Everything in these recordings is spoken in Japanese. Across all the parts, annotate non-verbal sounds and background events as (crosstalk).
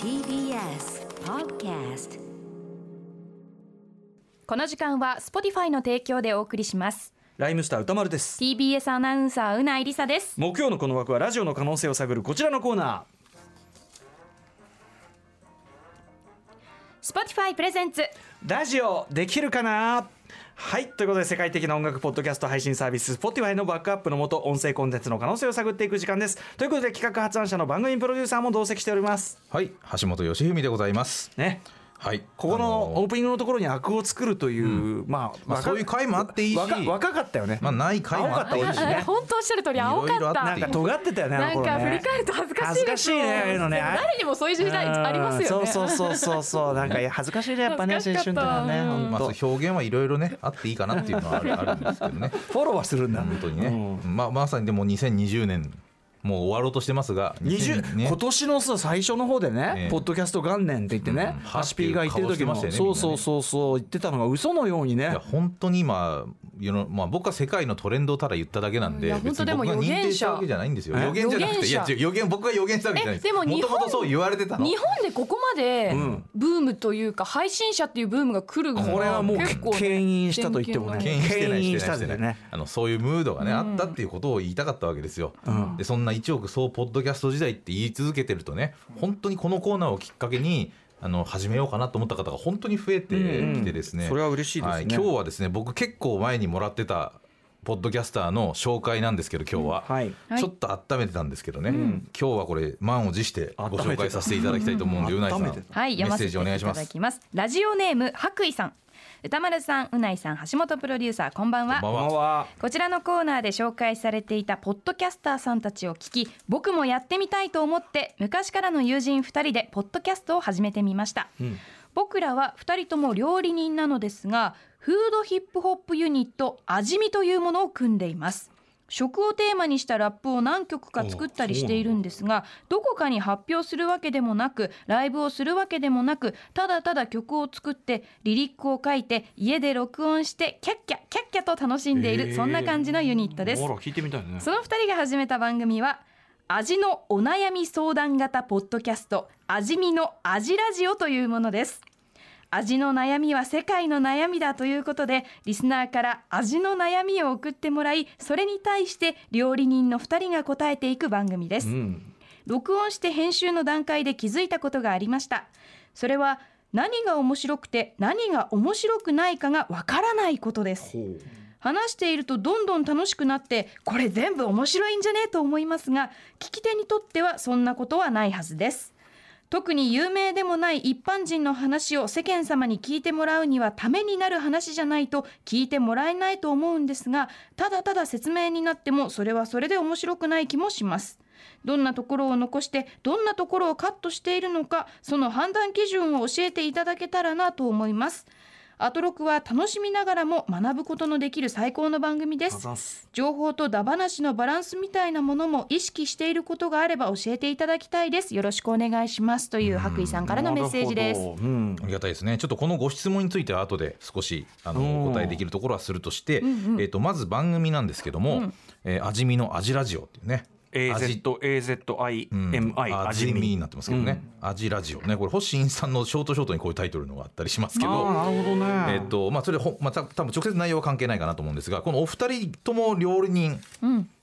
TBS Podcast この時間は Spotify の提供でお送りしますライムスター歌丸です。TBS アナウンサーうないりさです木曜のこの枠はラジオの可能性を探るこちらのコーナ Spotify プレゼンツー。ラジオできるかな？はい。ということで、世界的な音楽ポッドキャスト配信サービス、Spotify のバックアップのもと、音声コンテンツの可能性を探っていく時間です。ということで、企画発案者の番組プロデューサーも同席しております。はい、橋本義文でございます。ね。はい、ここのあオープニングのところにアクを作るという、まあ、まあそういう回もあっていいし。若若かったよね。まあない回もあっていいし青かったね。あ本当おっしゃる通り青かったいろいろあなんか尖ってたよね、なん。か振り返ると恥ずかしいです恥ずかしいね、誰にもそういう時代ありますよね。うんそうそうそうそうそう。なんかいや (laughs) 恥ずかしいね、やっぱね、青恥ずかしかった。春ってのはね。まあそう表現はいろいろねあっていいかなっていうのはあるあるんですけどね。フォローはするんだ。本当にね、うん。まあまさにでも2020年もう終わろうとしてますが、20 20ね今年のさ最初の方でね、ええ。ポッドキャスト元年って言ってね、うん。ハシピーが言ってる時も、ねそうそうそうそう言ってたのが嘘のようにね。いや本当に今世のまあ僕は世界のトレンドをただ言っただけなんで、いや本当でも別に僕が認定したわけじゃないんですよ。え？予言じゃなくていや予言僕が予言したわけじゃない。です。え？でも日本そう言われてたの。日本でここまでん。ブームというか配信者っていうブームが来るのこれはもう結構ね牽引したと言ってもね牽引してないしてないしてない、ね。あのそういうムードがね、あったっていうことを言いたかったわけですよ、ん。でそんな1億総ポッドキャスト時代って言い続けてるとね本当にこのコーナーをきっかけにあの始めようかなと思った方が本当に増えてきてですね、うんうんそれは嬉しいですね。はい、今日はですね僕結構前にもらってたポッドキャスターの紹介なんですけど今日は、はい。はい。ちょっと温めてたんですけどね、今日はこれ満を持してご紹介させていただきたいと思うんでうないさんはい、メッセージお願いします。ラジオネーム、白衣さん。歌丸さん、うないさん、橋本プロデューサー、こんばんは。こんばんはこちらのコーナーで紹介されていたポッドキャスターさんたちを聞き、僕もやってみたいと思って、昔からの友人2人でポッドキャストを始めてみました。僕らは2人とも料理人なのですが、フードヒップホップユニット、味見というものを組んでいます。食をテーマにしたラップを何曲か作ったりしているんですが、どこかに発表するわけでもなく、ライブをするわけでもなく、ただただ曲を作って、リリックを書いて、家で録音して、キャッキャ、キャッキャと楽しんでいる、そんな感じのユニットですほ。ら聞いてみたいねその二人が始めた番組は、味のお悩み相談型ポッドキャスト、味見の味ラジオというものです。味の悩みは世界の悩みだということで、リスナーから味の悩みを送ってもらい、それに対して料理人の二人が答えていく番組です。うん録音して編集の段階で気づいたことがありました。それは何が面白くて何が面白くないかがわからないことです。話しているとどんどん楽しくなって、これ全部面白いんじゃね？えと思いますが、聞き手にとってはそんなことはないはずです。特に有名でもない一般人の話を世間様に聞いてもらうにはためになる話じゃないと聞いてもらえないと思うんですが、ただただ説明になってもそれはそれで面白くない気もします。どんなところを残して、どんなところをカットしているのか、その判断基準を教えていただけたらなと思います。アトロクは楽しみながらも学ぶことのできる最高の番組です。情報とダ話のバランスみたいなものも意識していることがあれば教えていただきたいです。よろしくお願いします。という白衣さんからのメッセージです。うんありがたいですね。ちょっとこのご質問については後で少しあのうんお答えできるところはするとして、えっ、とまず番組なんですけども、えー味見の味ラジオっていうね。味。AZAZIMI 味見。になってますけどね、味ラジオね。これ星新さんのショートショートにこういうタイトルのがあったりしますけど。なるほどね。えっとまあそれほまあた多分直接内容は関係ないかなと思うんですがこのお二人とも料理人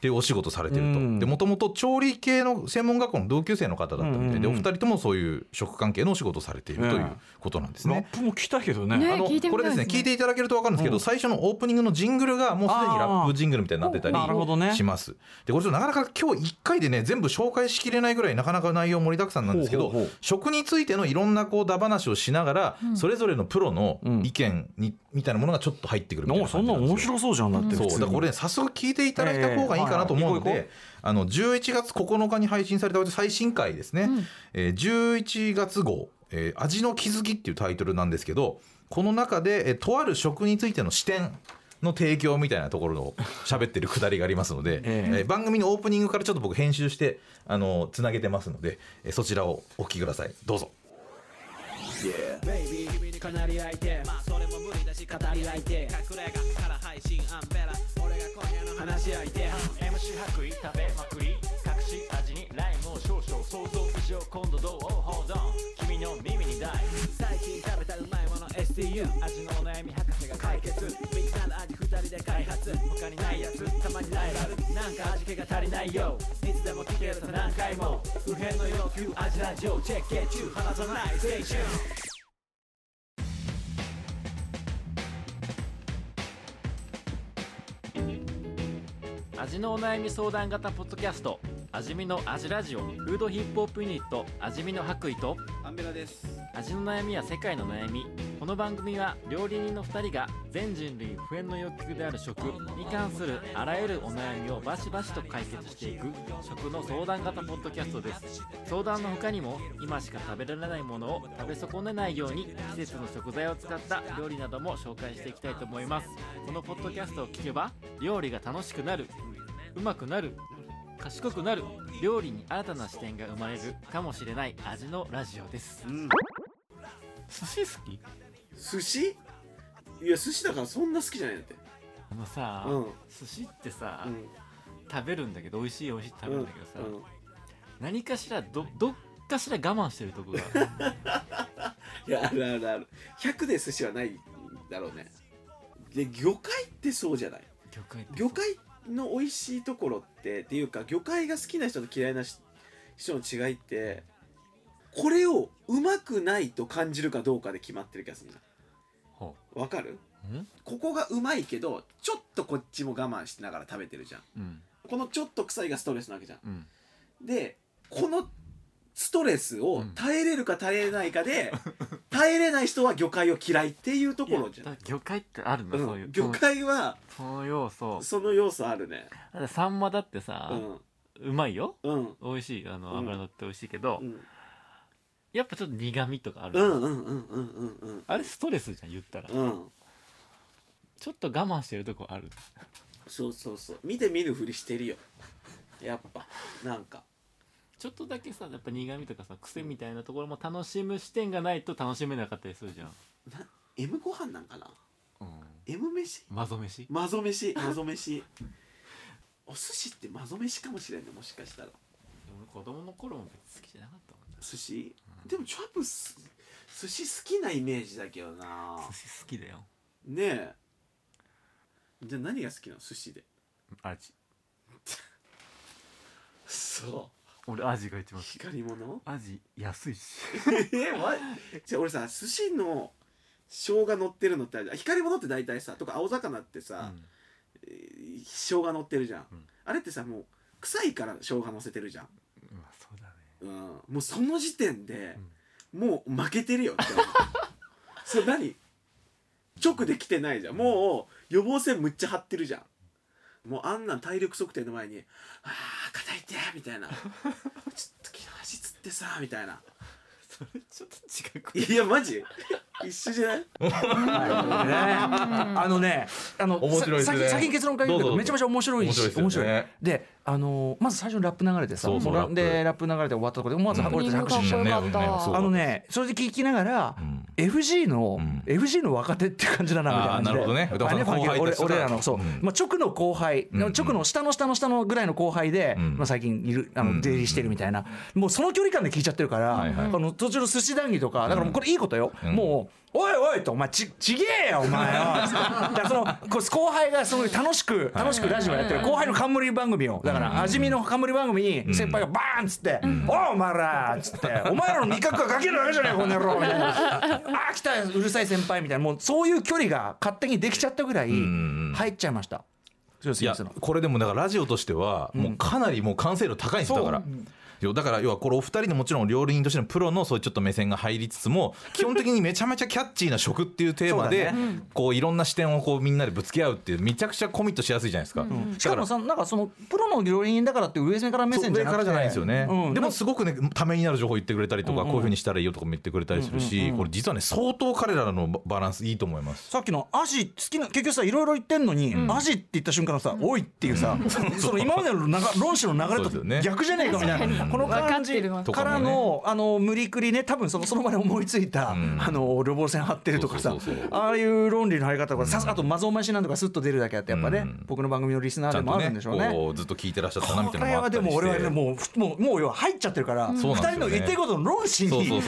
っていうお仕事されてると、うん。でもともと調理系の専門学校の同級生の方だったみたいで、お二人ともそういう食関係のお仕事をされているということなんですね。ラップも来たけどね。ねあのこれですね聞いていただけると分かるんですけど、最初のオープニングのジングルがもうすでにラップジングルみたいになってたりします。でこれちょっとなかなか今日1回でね全部紹介しきれないぐらいなかなか内容盛りだくさんなんですけど食についてのいろんなこうだ話をしながら、それぞれのプロの意見に、みたいなものがちょっと入ってくるみたいなそんな面白そうじゃんだってそう。だからこれね早速聞いていただいた方がいいかなと思うのええはいはい。で、あの11月9日に配信された最新回ですね、えー11月号、えー味の気づき」っていうタイトルなんですけどこの中で、えーとある食についての視点の提供みたいなところを喋ってるくだりがありますので、(laughs) ええ。えー番組のオープニングからちょっと僕編集してあのつなげてますので、えーそちらをお聞きください。どうぞ。ベイビー君にかなり相手まあそれも無理だし語り相手隠れ家から配信アンベラ俺が今夜の話し相手 MC 白衣食べまくり隠し味にライムを少々想像以上今度どう Hold on 君の耳に大。最近食べたうまいもの STU 味のお悩み開発他にないやつたまにライバルなんか味気が足りないよ。いつでも聞けると何回も。普遍の要求味ラジオチェック中離さないステーション味のお悩み相談型ポッドキャスト味見の味ラジオフードヒップホップユニット味見の白衣とアンベラです。味の悩みや世界の悩みこの番組は料理人の2人が全人類普遍の欲求である食に関するあらゆるお悩みをバシバシと解決していく食の相談型ポッドキャストです。相談の他にも今しか食べられないものを食べ損ねないように季節の食材を使った料理なども紹介していきたいと思います。このポッドキャストを聞けば料理が楽しくなるうまくなる賢くなる料理に新たな視点が生まれるかもしれない味のラジオです。寿司好き？寿司？いや寿司だからそんな好きじゃないんだって。あのさ、うん。寿司ってさ、うん。食べるんだけど美味しい美味しいって食べるんだけどさ、うん。うん。何かしらどどっかしら我慢してるとこが。(laughs) いやあるあるある。100で寿司はないだろうね。で魚介ってそうじゃない？魚介って魚介の美味しいところってっていうか魚介が好きな人と嫌いなし人の違いってこれをうまくないと感じるかどうかで決まってる気がするほなわかる？うん？ここがうまいけどちょっとこっちも我慢しながら食べてるじゃん。うん。このちょっと臭いがストレスなわけじゃん。うん。でこのストレスを耐えれるか耐えれないかで、(laughs) 耐えれない人は魚介を嫌いっていうところじゃん。魚介ってあるんだ、うん。そういう魚介はその要素。その要素あるね。サンマだってさう、ん。うまいよ。うん。美味しい。あのうん。油乗って美味しいけど、うんやっぱちょっと苦味とかある、うんうんうんうんうんうん。あれストレスじゃん言ったら、うん。ちょっと我慢してるとこある。そうそうそう。見て見ぬふりしてるよ。やっぱ。なんか。ちょっとだけさやっぱ苦味とかさ癖みたいなところも楽しむ視点がないと楽しめなかったりするじゃん、な M ご飯なんかな？うん、M 飯？マゾ飯？マゾ飯マゾ飯。お寿司ってマゾ飯かもしれんねもしかしたら俺子供の頃も別に好きじゃなかったもん寿司？でもチャップス寿司好きなイメージだけどな。寿司好きだよ。ねえ。じゃあ何が好きなの？寿司で。味。(laughs) そう。俺味が一番好き。光り物？味安いし。(laughs) えまじゃあ俺さ寿司の生姜乗ってるのってあるじゃん。光り物って大体さとか青魚ってさ、えー生姜乗ってるじゃん、うん。あれってさもう臭いから生姜乗せてるじゃん、うん、もうその時点で、もう負けてるよって (laughs) そう何？直で来てないじゃん。もう予防線むっちゃ張ってるじゃん。もうあんなん体力測定の前に「あー肩痛い」みたいな「ちょっと昨日足つってさ」みたいなそれちょっと違うい？やマジ？一緒じゃない？あのねあの面白いですね。さ先先に結論から言うけどめちゃめちゃ面白いし面白いですよね。面白い。であのまず最初にラップ流れてさそうそうもララップ。でラップ流れて終わったところで思わずうん俺たち拍手しちゃうあのね。それで聞きながら、うん FG の、うん。FG の若手っていう感じだなみたいな。なるほどね。俺俺らのそう、うん。まあ、直の後輩、直の下の下の下のぐらいの後輩で、うん。まあ、最近いるあの出入りしてるみたいな、もうその距離感で聞いちゃってるから、はいはい。あの途中の寿司談義とかだからもうこれいいことよ、うん。もうおいおいとお前ちちげえよお前よ。(laughs) だその後輩がすごい楽しく楽しくラジオやってる。後輩の冠番組をだから味見の冠番組に先輩がバーンっつって「おいお前ら」っつって「お前らの味覚がかけるわけじゃねえこの野郎」みたいな「あー来たようるさい先輩」みたいなもうそういう距離が勝手にできちゃったぐらいん入っちゃいました。いやこれでもだからラジオとしてはもうかなりもう完成度高いんですよだから。いやだから要はこれお二人のもちろん料理人としてのプロのそういうちょっと目線が入りつつも (laughs) 基本的にめちゃめちゃキャッチーな食っていうテーマでこういろんな視点をこうみんなでぶつけ合うっていうめちゃくちゃコミットしやすいじゃないですか。しかもさなんかそのプロの料理人だからって上から目線じゃなくて。上からじゃないんですよね、うん。でもすごくねためになる情報言ってくれたりとか、こういうふうにしたらいいよとかも言ってくれたりするし、これ実はね相当彼らのババランスいいと思います。さっきのアジ好きな結局さいろいろ言ってんのに、アジって言った瞬間のさ「おい」っていうさ、その今までの論旨の流れと逆じゃねえかみたいな、この感じからのあの無理くりね多分そのその場で思いついた、ん。あの予防線張ってるとかさそうそうそうそう。ああいう論理の張り方とかさあとマゾンマシなんとかスッと出るだけあってやっぱね、うん。僕の番組のリスナーでもあるんでしょうね。ずっと聞いてらっしゃったなみたいなのもあこれはでったりして。も俺はねもうふもうもう要は入っちゃってるから、うなんですよね。人の言ってることの論旨にもう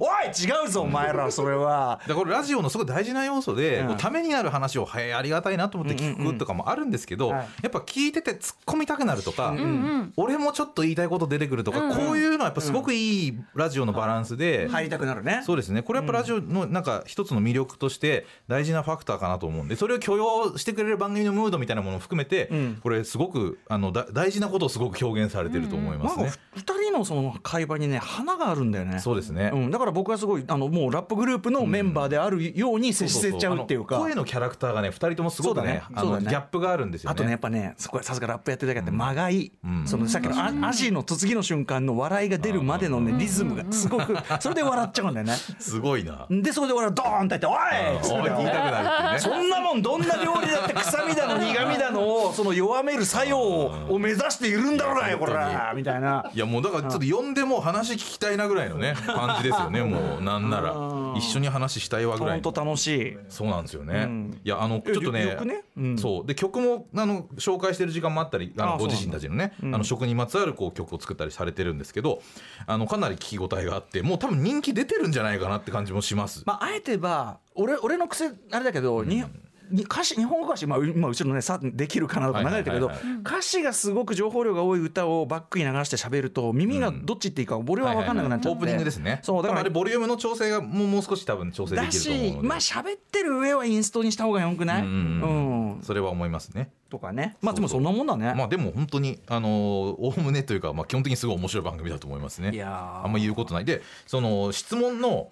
おい違うぞお前らそれは。だからこれラジオのすごい大事な要素で、ためになる話をはいありがたいなと思って聞くとかもあるんですけど、うん。うんはい。やっぱ聞いてて突っ込みたくなるとか、うんうん俺もちょっと言いたいこと出てくるとか、こういうのはやっぱすごくいいラジオのバランスで、入りたくなるね。そうですね。これやっぱラジオのなんか一つの魅力として大事なファクターかなと思うんでそれを許容してくれる番組のムードみたいなものを含めて、ん。これすごくあのだ大事なことをすごく表現されてると思いますね。二人のその会話にね花があるんだよね。そうですね、うん、だから僕はすごいあのもうラップグループのメンバーであるように接せちゃうっていうか。あの声のキャラクターがね2人ともすごくねあのそうだね。ギャップがあるんですよね。あとねやっぱねそこはさすがラップやってるだけあって間がいい、うんそのさっきのあアジの次の瞬間の笑いが出るまでのねリズムがすごく (laughs) それで笑っちゃうんだよね。すごいな。でそれで俺はドーンって言って「おい!」って。おい言いたくなるってね。そんなもんどんな料理だって臭みだの苦みだのをその弱める作用を目指しているんだろうがよこれみたいな。いやもうだからちょっと呼んでも話聞きたいなぐらいのね感じですよねもう。なんなら。一緒に話したいわぐらいの。本当楽しい。そうなんですよね、うん。いやあのちょっとよねね？うん。そう。で曲もあの紹介してる時間もあったりあのあご自身たちのね、うん。あの食にまつわるこう曲を作ったりされてるんですけどあのかなり聞き応えがあってもう多分人気出てるんじゃないかなって感じもします。まあ、あえてば俺俺の癖あれだけど、にに歌詞日本語歌詞、まあ、うまあ後ろのねさできるかなとか流れてるけど、歌詞がすごく情報量が多い歌をバックに流して喋ると耳がどっちっていいか俺は分かんなくなっちゃって、オープニングですねそうだからあれボリュームの調整がもうもう少し多分調整でだきると思うので。しまあ喋ってる上はインストにした方がよくない、うんうんうん。うん。それは思いますね。とかね。まあでもそんなもんだね。まあでも本当にあのおおむねというかまあ基本的にすごい面白い番組だと思いますね。いやー。あんま言うことない。でその質問の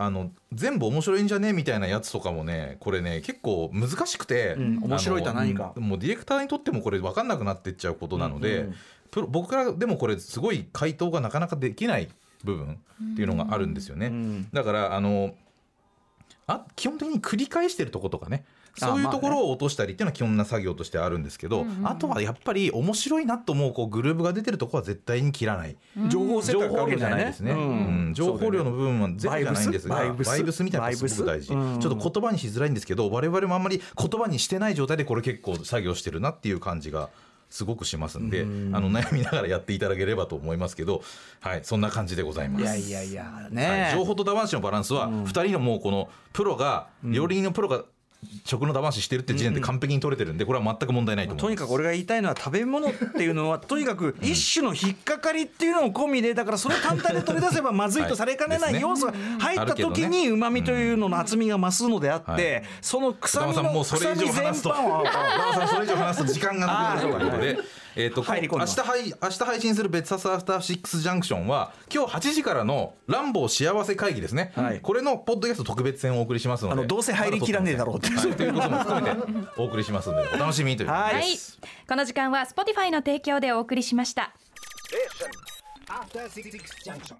あの全部面白いんじゃね？みたいなやつとかもねこれね結構難しくて、うん面白いとは何か。もうディレクターにとってもこれ分かんなくなってっちゃうことなので、うんうん。プロ僕からでもこれすごい回答がなかなかできない部分っていうのがあるんですよね。うん。だからあのあ基本的に繰り返してるとことかねあそういうところを落としたりっていうのは基本な作業としてあるんですけど、あとはやっぱり面白いなと思うこうグルーブが出てるところは絶対に切らない。情報量じゃないですね、情報量の部分はゼロじゃないんですがバイブス。みたいなのがすごく大事、ちょっと言葉にしづらいんですけど我々もあんまり言葉にしてない状態でこれ結構作業してるなっていう感じがすごくしますんで、うん。あの悩みながらやっていただければと思いますけどはいそんな感じでございます。いやいやいやはねい、情報とダンシのバランスは2人のもうこのプロが料理人のプロが食のダンシしてるって時点で完璧に取れてるんでこれは全く問題ないととにかく俺が言いたいのは食べ物っていうのは (laughs) とにかく一種の引っかかりっていうのも込みでだからそれを単体で取り出せばまずいとされかねなはいい要素が入った時にうまみというのの厚みが増すのであっはていその臭みのうそれ以上臭み全話すと般 (laughs) それ以上話すと時間がなくなるということで。えー、と入り込んでます明日配明日配信する「別冊アフターシックスジャンクション」は今日8時からの「ランボー幸せ会議」ですね、はい。これのポッドキャスト特別編をお送りしますのであのどうせ入りきらねえだろうって。はいということも含めてお送りしますのでお楽しみにということで。はい。はい、この時間は Spotify の提供でお送りしました。After Six Junction.